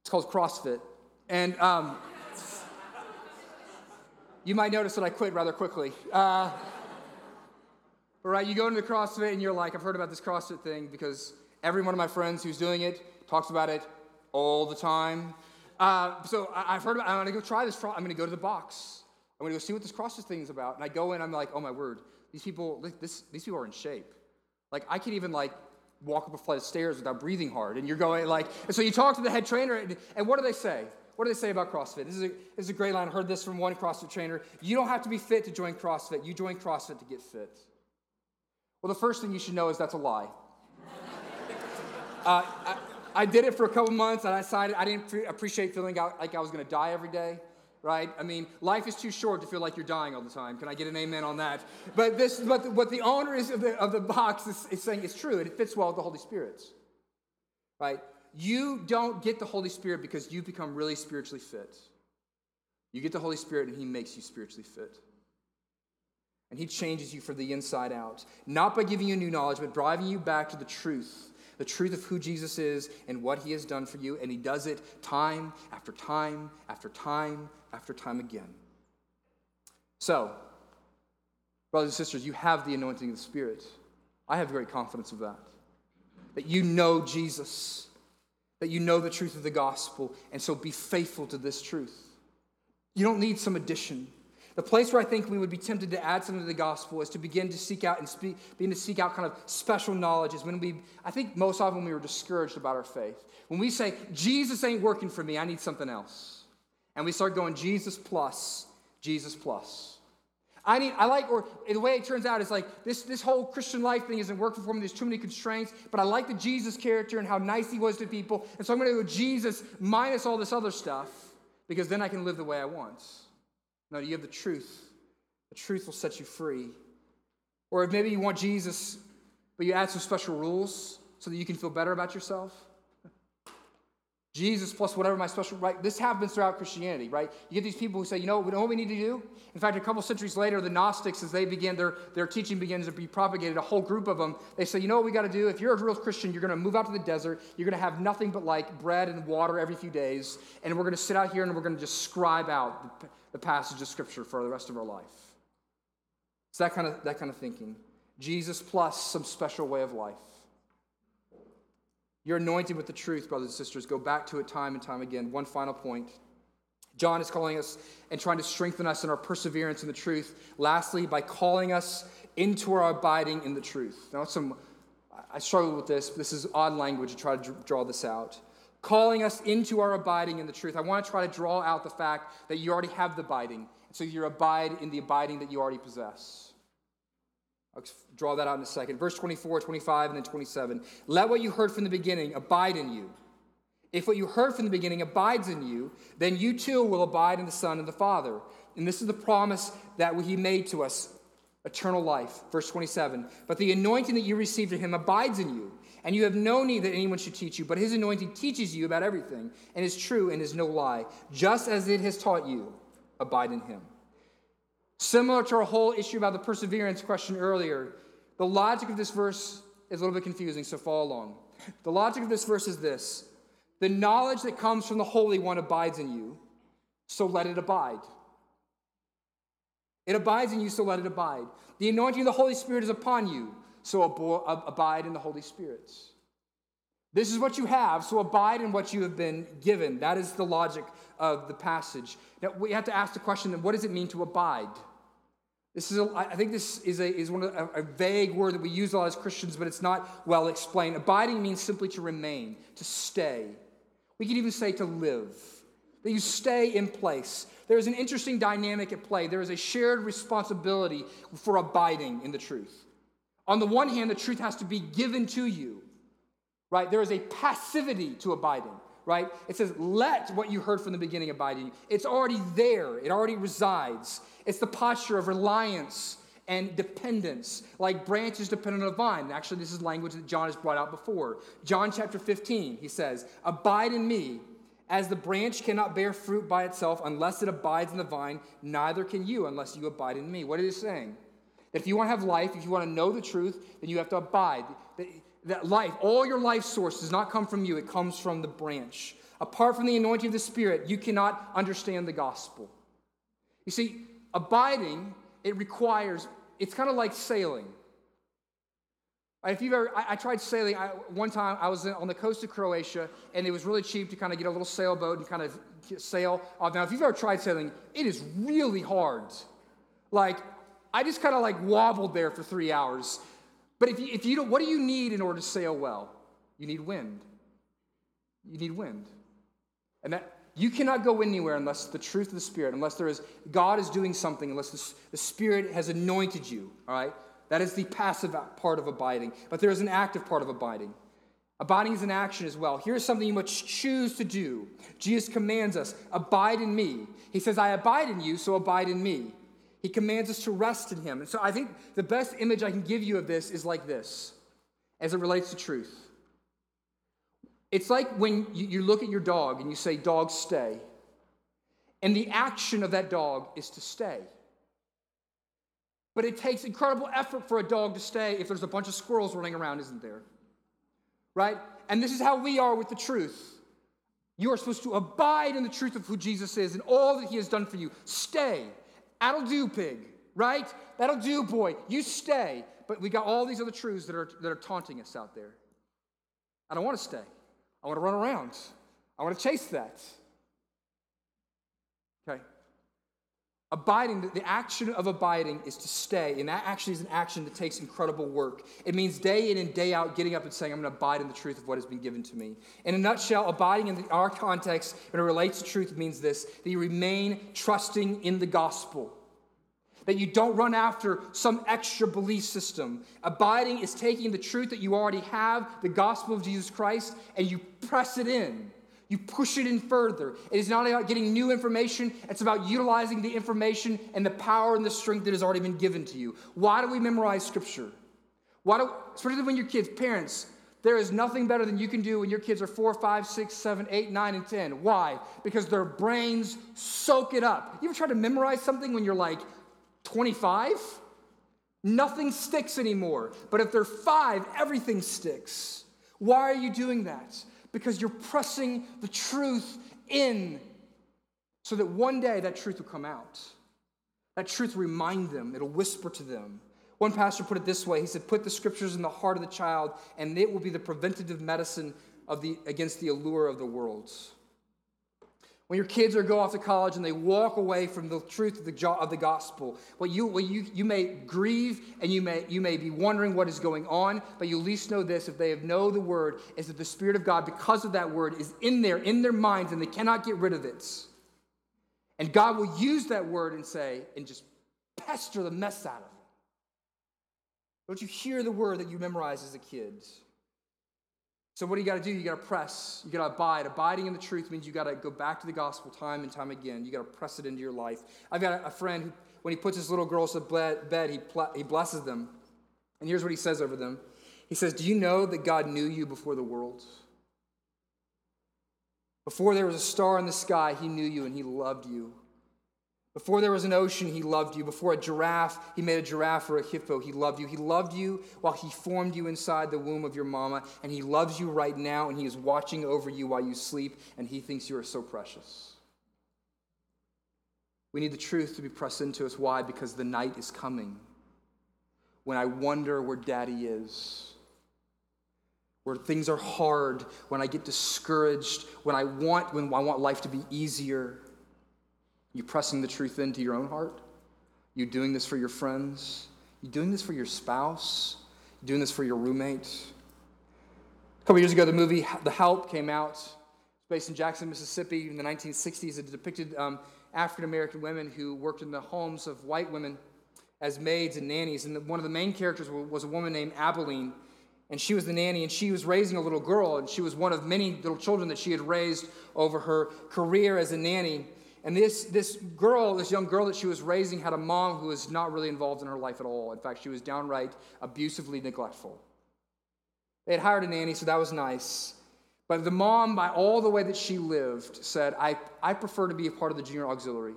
It's called CrossFit. And um, you might notice that I quit rather quickly. Uh, but right, you go into the CrossFit and you're like, I've heard about this CrossFit thing because every one of my friends who's doing it talks about it all the time. Uh, so I, have heard about, I'm going to go try this. I'm going to go to the box. I'm going to go see what this CrossFit thing is about. And I go in, I'm like, oh my word, these people, this, these people are in shape. Like I can even like walk up a flight of stairs without breathing hard. And you're going like, and so you talk to the head trainer, and, and what do they say? What do they say about CrossFit? This is, a, this is a great line. I heard this from one CrossFit trainer. You don't have to be fit to join CrossFit. You join CrossFit to get fit. Well, the first thing you should know is that's a lie. uh, I did it for a couple months and I decided I didn't appreciate feeling like I was going to die every day, right? I mean, life is too short to feel like you're dying all the time. Can I get an amen on that? But this, what the, what the owner is of the, of the box is, is saying is true and it fits well with the Holy Spirit's, right? You don't get the Holy Spirit because you become really spiritually fit. You get the Holy Spirit and He makes you spiritually fit. And He changes you from the inside out, not by giving you new knowledge, but driving you back to the truth the truth of who Jesus is and what he has done for you, and he does it time after time after time after time again. So, brothers and sisters, you have the anointing of the Spirit. I have great confidence of that. That you know Jesus, that you know the truth of the gospel, and so be faithful to this truth. You don't need some addition. The place where I think we would be tempted to add something to the gospel is to begin to seek out and speak, begin to seek out kind of special knowledge is when we, I think most often we were discouraged about our faith. When we say, Jesus ain't working for me, I need something else. and we start going Jesus plus, Jesus plus. I need, I like, or the way it turns out is like this, this whole Christian life thing isn't working for me. There's too many constraints, but I like the Jesus character and how nice he was to people. And so I'm going to go Jesus minus all this other stuff because then I can live the way I want. No, you have the truth. The truth will set you free. Or if maybe you want Jesus, but you add some special rules so that you can feel better about yourself. Jesus plus whatever my special, right? This happens throughout Christianity, right? You get these people who say, you know, we know what we need to do? In fact, a couple centuries later, the Gnostics, as they begin, their, their teaching begins to be propagated, a whole group of them, they say, you know what we got to do? If you're a real Christian, you're going to move out to the desert. You're going to have nothing but like bread and water every few days. And we're going to sit out here and we're going to just scribe out the, the passage of Scripture for the rest of our life. It's that kind of, that kind of thinking. Jesus plus some special way of life. You're anointed with the truth, brothers and sisters. Go back to it time and time again. One final point. John is calling us and trying to strengthen us in our perseverance in the truth. Lastly, by calling us into our abiding in the truth. Now, some I struggle with this. This is odd language to try to draw this out. Calling us into our abiding in the truth. I want to try to draw out the fact that you already have the abiding. So you abide in the abiding that you already possess. I'll draw that out in a second. Verse 24, 25, and then 27. Let what you heard from the beginning abide in you. If what you heard from the beginning abides in you, then you too will abide in the Son and the Father. And this is the promise that he made to us eternal life. Verse 27. But the anointing that you received from him abides in you, and you have no need that anyone should teach you, but his anointing teaches you about everything, and is true and is no lie. Just as it has taught you, abide in him. Similar to our whole issue about the perseverance question earlier, the logic of this verse is a little bit confusing, so follow along. The logic of this verse is this the knowledge that comes from the Holy One abides in you, so let it abide. It abides in you, so let it abide. The anointing of the Holy Spirit is upon you, so abide in the Holy Spirit. This is what you have, so abide in what you have been given. That is the logic of the passage. Now, we have to ask the question then, what does it mean to abide? This is, a, I think this is, a, is one of a, vague word that we use a lot as Christians, but it's not well explained. Abiding means simply to remain, to stay. We could even say to live, that you stay in place. There is an interesting dynamic at play. There is a shared responsibility for abiding in the truth. On the one hand, the truth has to be given to you, right? There is a passivity to abiding right? It says, let what you heard from the beginning abide in you. It's already there, it already resides. It's the posture of reliance and dependence, like branches depend on a vine. Actually, this is language that John has brought out before. John chapter 15, he says, Abide in me, as the branch cannot bear fruit by itself unless it abides in the vine, neither can you unless you abide in me. What is he saying? That if you want to have life, if you want to know the truth, then you have to abide that life, all your life source does not come from you, it comes from the branch. Apart from the anointing of the Spirit, you cannot understand the gospel. You see, abiding, it requires, it's kind of like sailing. If you've ever, I, I tried sailing. I, one time I was on the coast of Croatia, and it was really cheap to kind of get a little sailboat and kind of sail off. Now, if you've ever tried sailing, it is really hard. Like, I just kind of like wobbled there for three hours. But if you, if you don't, what do you need in order to sail well? You need wind. You need wind. And that you cannot go anywhere unless the truth of the Spirit, unless there is God is doing something, unless the, the Spirit has anointed you. All right? That is the passive part of abiding. But there is an active part of abiding. Abiding is an action as well. Here's something you must choose to do. Jesus commands us, abide in me. He says, I abide in you, so abide in me. He commands us to rest in Him. And so I think the best image I can give you of this is like this as it relates to truth. It's like when you, look at your dog and you say, Dog, stay. And the action of that dog is to stay. But it takes incredible effort for a dog to stay if there's a bunch of squirrels running around, isn't there? Right? And this is how we are with the truth. You are supposed to abide in the truth of who Jesus is and all that he has done for you. Stay. That'll do, pig, right? That'll do, boy. You stay. But we got all these other truths that are, that are taunting us out there. I don't want to stay. I want to run around. I want to chase that. Okay. Abiding, the action of abiding is to stay, and that actually is an action that takes incredible work. It means day in and day out getting up and saying, I'm going to abide in the truth of what has been given to me. In a nutshell, abiding in our context, when it relates to truth, means this that you remain trusting in the gospel, that you don't run after some extra belief system. Abiding is taking the truth that you already have, the gospel of Jesus Christ, and you press it in. You push it in further. It is not about getting new information, it's about utilizing the information and the power and the strength that has already been given to you. Why do we memorize scripture? Why do, especially when your kids, parents, there is nothing better than you can do when your kids are four, five, six, seven, eight, nine, and 10. Why? Because their brains soak it up. You ever try to memorize something when you're like 25? Nothing sticks anymore. But if they're five, everything sticks. Why are you doing that? Because you're pressing the truth in so that one day that truth will come out. That truth will remind them, it'll whisper to them. One pastor put it this way he said, Put the scriptures in the heart of the child, and it will be the preventative medicine of the, against the allure of the world. When your kids are go off to college and they walk away from the truth of the, of the gospel, well, you, well you, you may grieve and you may, you may be wondering what is going on, but you at least know this if they have know the word, is that the Spirit of God, because of that word, is in there, in their minds, and they cannot get rid of it. And God will use that word and say, and just pester the mess out of them. Don't you hear the word that you memorized as a kid? So, what do you got to do? You got to press. You got to abide. Abiding in the truth means you got to go back to the gospel time and time again. You got to press it into your life. I've got a friend who, when he puts his little girls to bed, he, he blesses them. And here's what he says over them He says, Do you know that God knew you before the world? Before there was a star in the sky, he knew you and he loved you. Before there was an ocean, he loved you. Before a giraffe, he made a giraffe or a hippo, he loved you. He loved you while he formed you inside the womb of your mama, and he loves you right now, and he is watching over you while you sleep, and he thinks you are so precious. We need the truth to be pressed into us. Why? Because the night is coming when I wonder where daddy is, where things are hard, when I get discouraged, when I want, when I want life to be easier. You pressing the truth into your own heart? You doing this for your friends? You doing this for your spouse? You doing this for your roommate? A couple years ago, the movie The Help came out. It's based in Jackson, Mississippi in the 1960s. It depicted um, African American women who worked in the homes of white women as maids and nannies. And one of the main characters was a woman named Aibileen. And she was the nanny, and she was raising a little girl, and she was one of many little children that she had raised over her career as a nanny. And this, this girl, this young girl that she was raising, had a mom who was not really involved in her life at all. In fact, she was downright abusively neglectful. They had hired a nanny, so that was nice. But the mom, by all the way that she lived, said, I, I prefer to be a part of the junior auxiliary.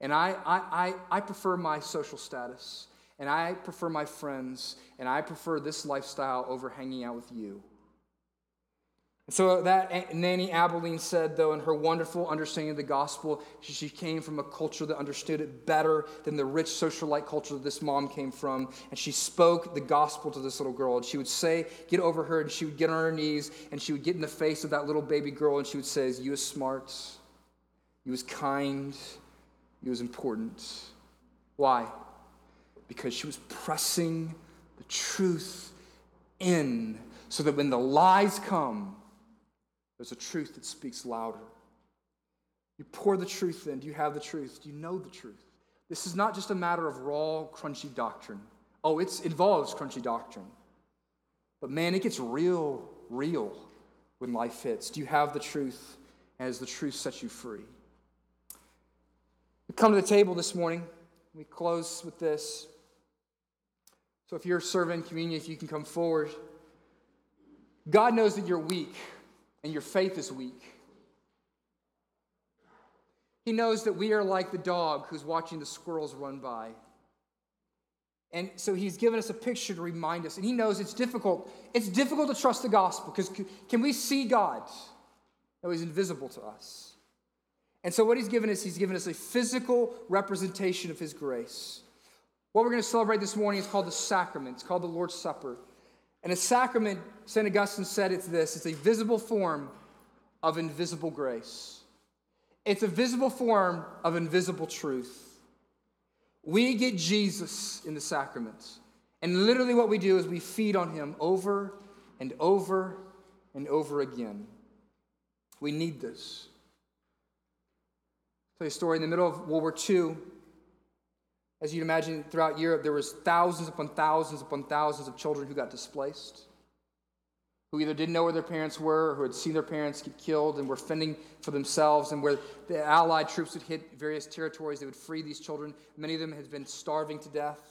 And I, I, I, I prefer my social status. And I prefer my friends. And I prefer this lifestyle over hanging out with you. So that Nanny Aibileen said, though, in her wonderful understanding of the gospel, she came from a culture that understood it better than the rich socialite culture that this mom came from. And she spoke the gospel to this little girl. And she would say, get over her, and she would get on her knees, and she would get in the face of that little baby girl, and she would say, You was smart, you was kind, you was important. Why? Because she was pressing the truth in so that when the lies come, there's a truth that speaks louder. You pour the truth in. Do you have the truth? Do you know the truth? This is not just a matter of raw, crunchy doctrine. Oh, it involves crunchy doctrine. But man, it gets real, real when life hits. Do you have the truth as the truth sets you free? We come to the table this morning. We close with this. So if you're serving communion, if you can come forward. God knows that you're weak and your faith is weak. He knows that we are like the dog who's watching the squirrels run by. And so he's given us a picture to remind us. And he knows it's difficult. It's difficult to trust the gospel because can we see God? No, he's invisible to us. And so what he's given us, he's given us a physical representation of his grace. What we're going to celebrate this morning is called the sacrament. It's called the Lord's Supper. And a sacrament, St. Augustine said it's this it's a visible form of invisible grace. It's a visible form of invisible truth. We get Jesus in the sacraments. And literally, what we do is we feed on him over and over and over again. We need this. I'll tell you a story. In the middle of World War II, as you'd imagine, throughout Europe, there was thousands upon thousands upon thousands of children who got displaced, who either didn't know where their parents were, or who had seen their parents get killed and were fending for themselves, and where the Allied troops would hit various territories, they would free these children. Many of them had been starving to death.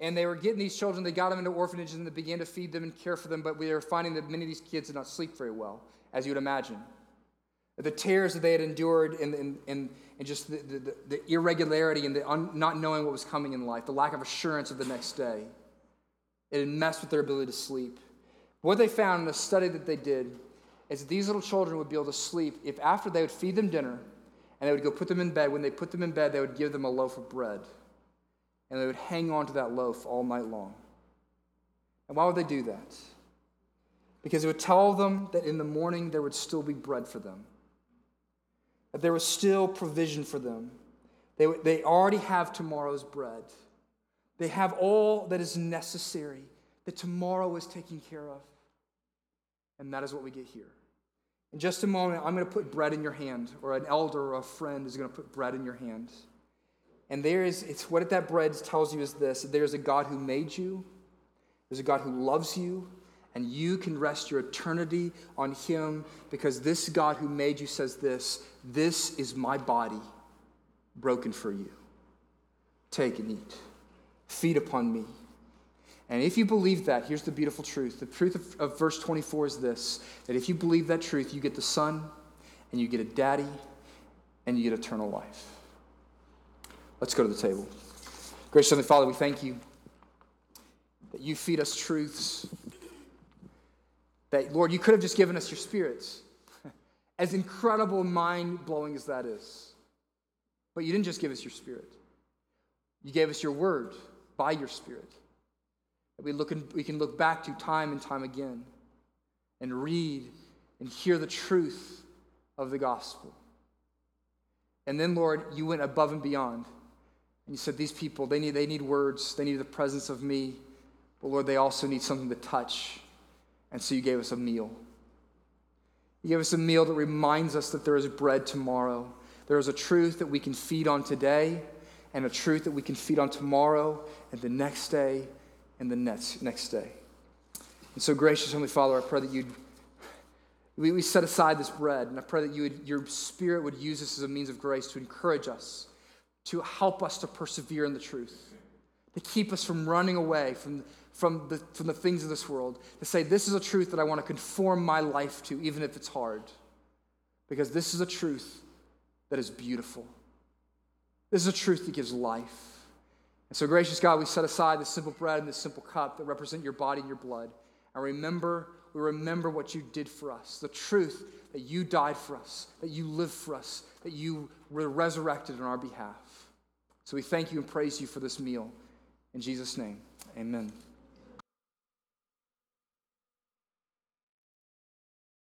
And they were getting these children, they got them into orphanages and they began to feed them and care for them, but we were finding that many of these kids did not sleep very well, as you would imagine. The tears that they had endured and, and, and, just the, the, the irregularity and the un, not knowing what was coming in life, the lack of assurance of the next day, it had messed with their ability to sleep. What they found in the study that they did is that these little children would be able to sleep if after they would feed them dinner and they would go put them in bed, when they put them in bed, they would give them a loaf of bread and they would hang on to that loaf all night long. And why would they do that? Because it would tell them that in the morning there would still be bread for them, that there was still provision for them. They, they already have tomorrow's bread, they have all that is necessary, that tomorrow is taken care of. And that is what we get here. In just a moment, I'm going to put bread in your hand, or an elder or a friend is going to put bread in your hand. And there is, it's what that bread tells you is this there's a God who made you, there's a God who loves you, and you can rest your eternity on Him because this God who made you says this This is my body broken for you. Take and eat. Feed upon me. And if you believe that, here's the beautiful truth. The truth of, of, verse 24 is this that if you believe that truth, you get the Son, and you get a daddy, and you get eternal life. Let's go to the table. Gracious Heavenly Father, we thank you that you feed us truths. That, Lord, you could have just given us your spirits, as incredible mind blowing as that is. But you didn't just give us your spirit, you gave us your word by your spirit. That we, look and, we can look back to time and time again and read and hear the truth of the gospel. And then, Lord, you went above and beyond and you said, These people, they need, they need words, they need the presence of me. But Lord, they also need something to touch. And so you gave us a meal. You gave us a meal that reminds us that there is bread tomorrow. There is a truth that we can feed on today, and a truth that we can feed on tomorrow, and the next day, and the next, next day. And so, gracious Heavenly Father, I pray that you'd we, we set aside this bread, and I pray that you would, your Spirit would use this as a means of grace to encourage us to help us to persevere in the truth, to keep us from running away from, from, the, from the things of this world, to say, This is a truth that I want to conform my life to, even if it's hard, because this is a truth that is beautiful. This is a truth that gives life. And so, gracious God, we set aside this simple bread and this simple cup that represent your body and your blood. And remember, we remember what you did for us, the truth that you died for us, that you lived for us, that you were resurrected on our behalf. So we thank you and praise you for this meal. In Jesus' name, amen.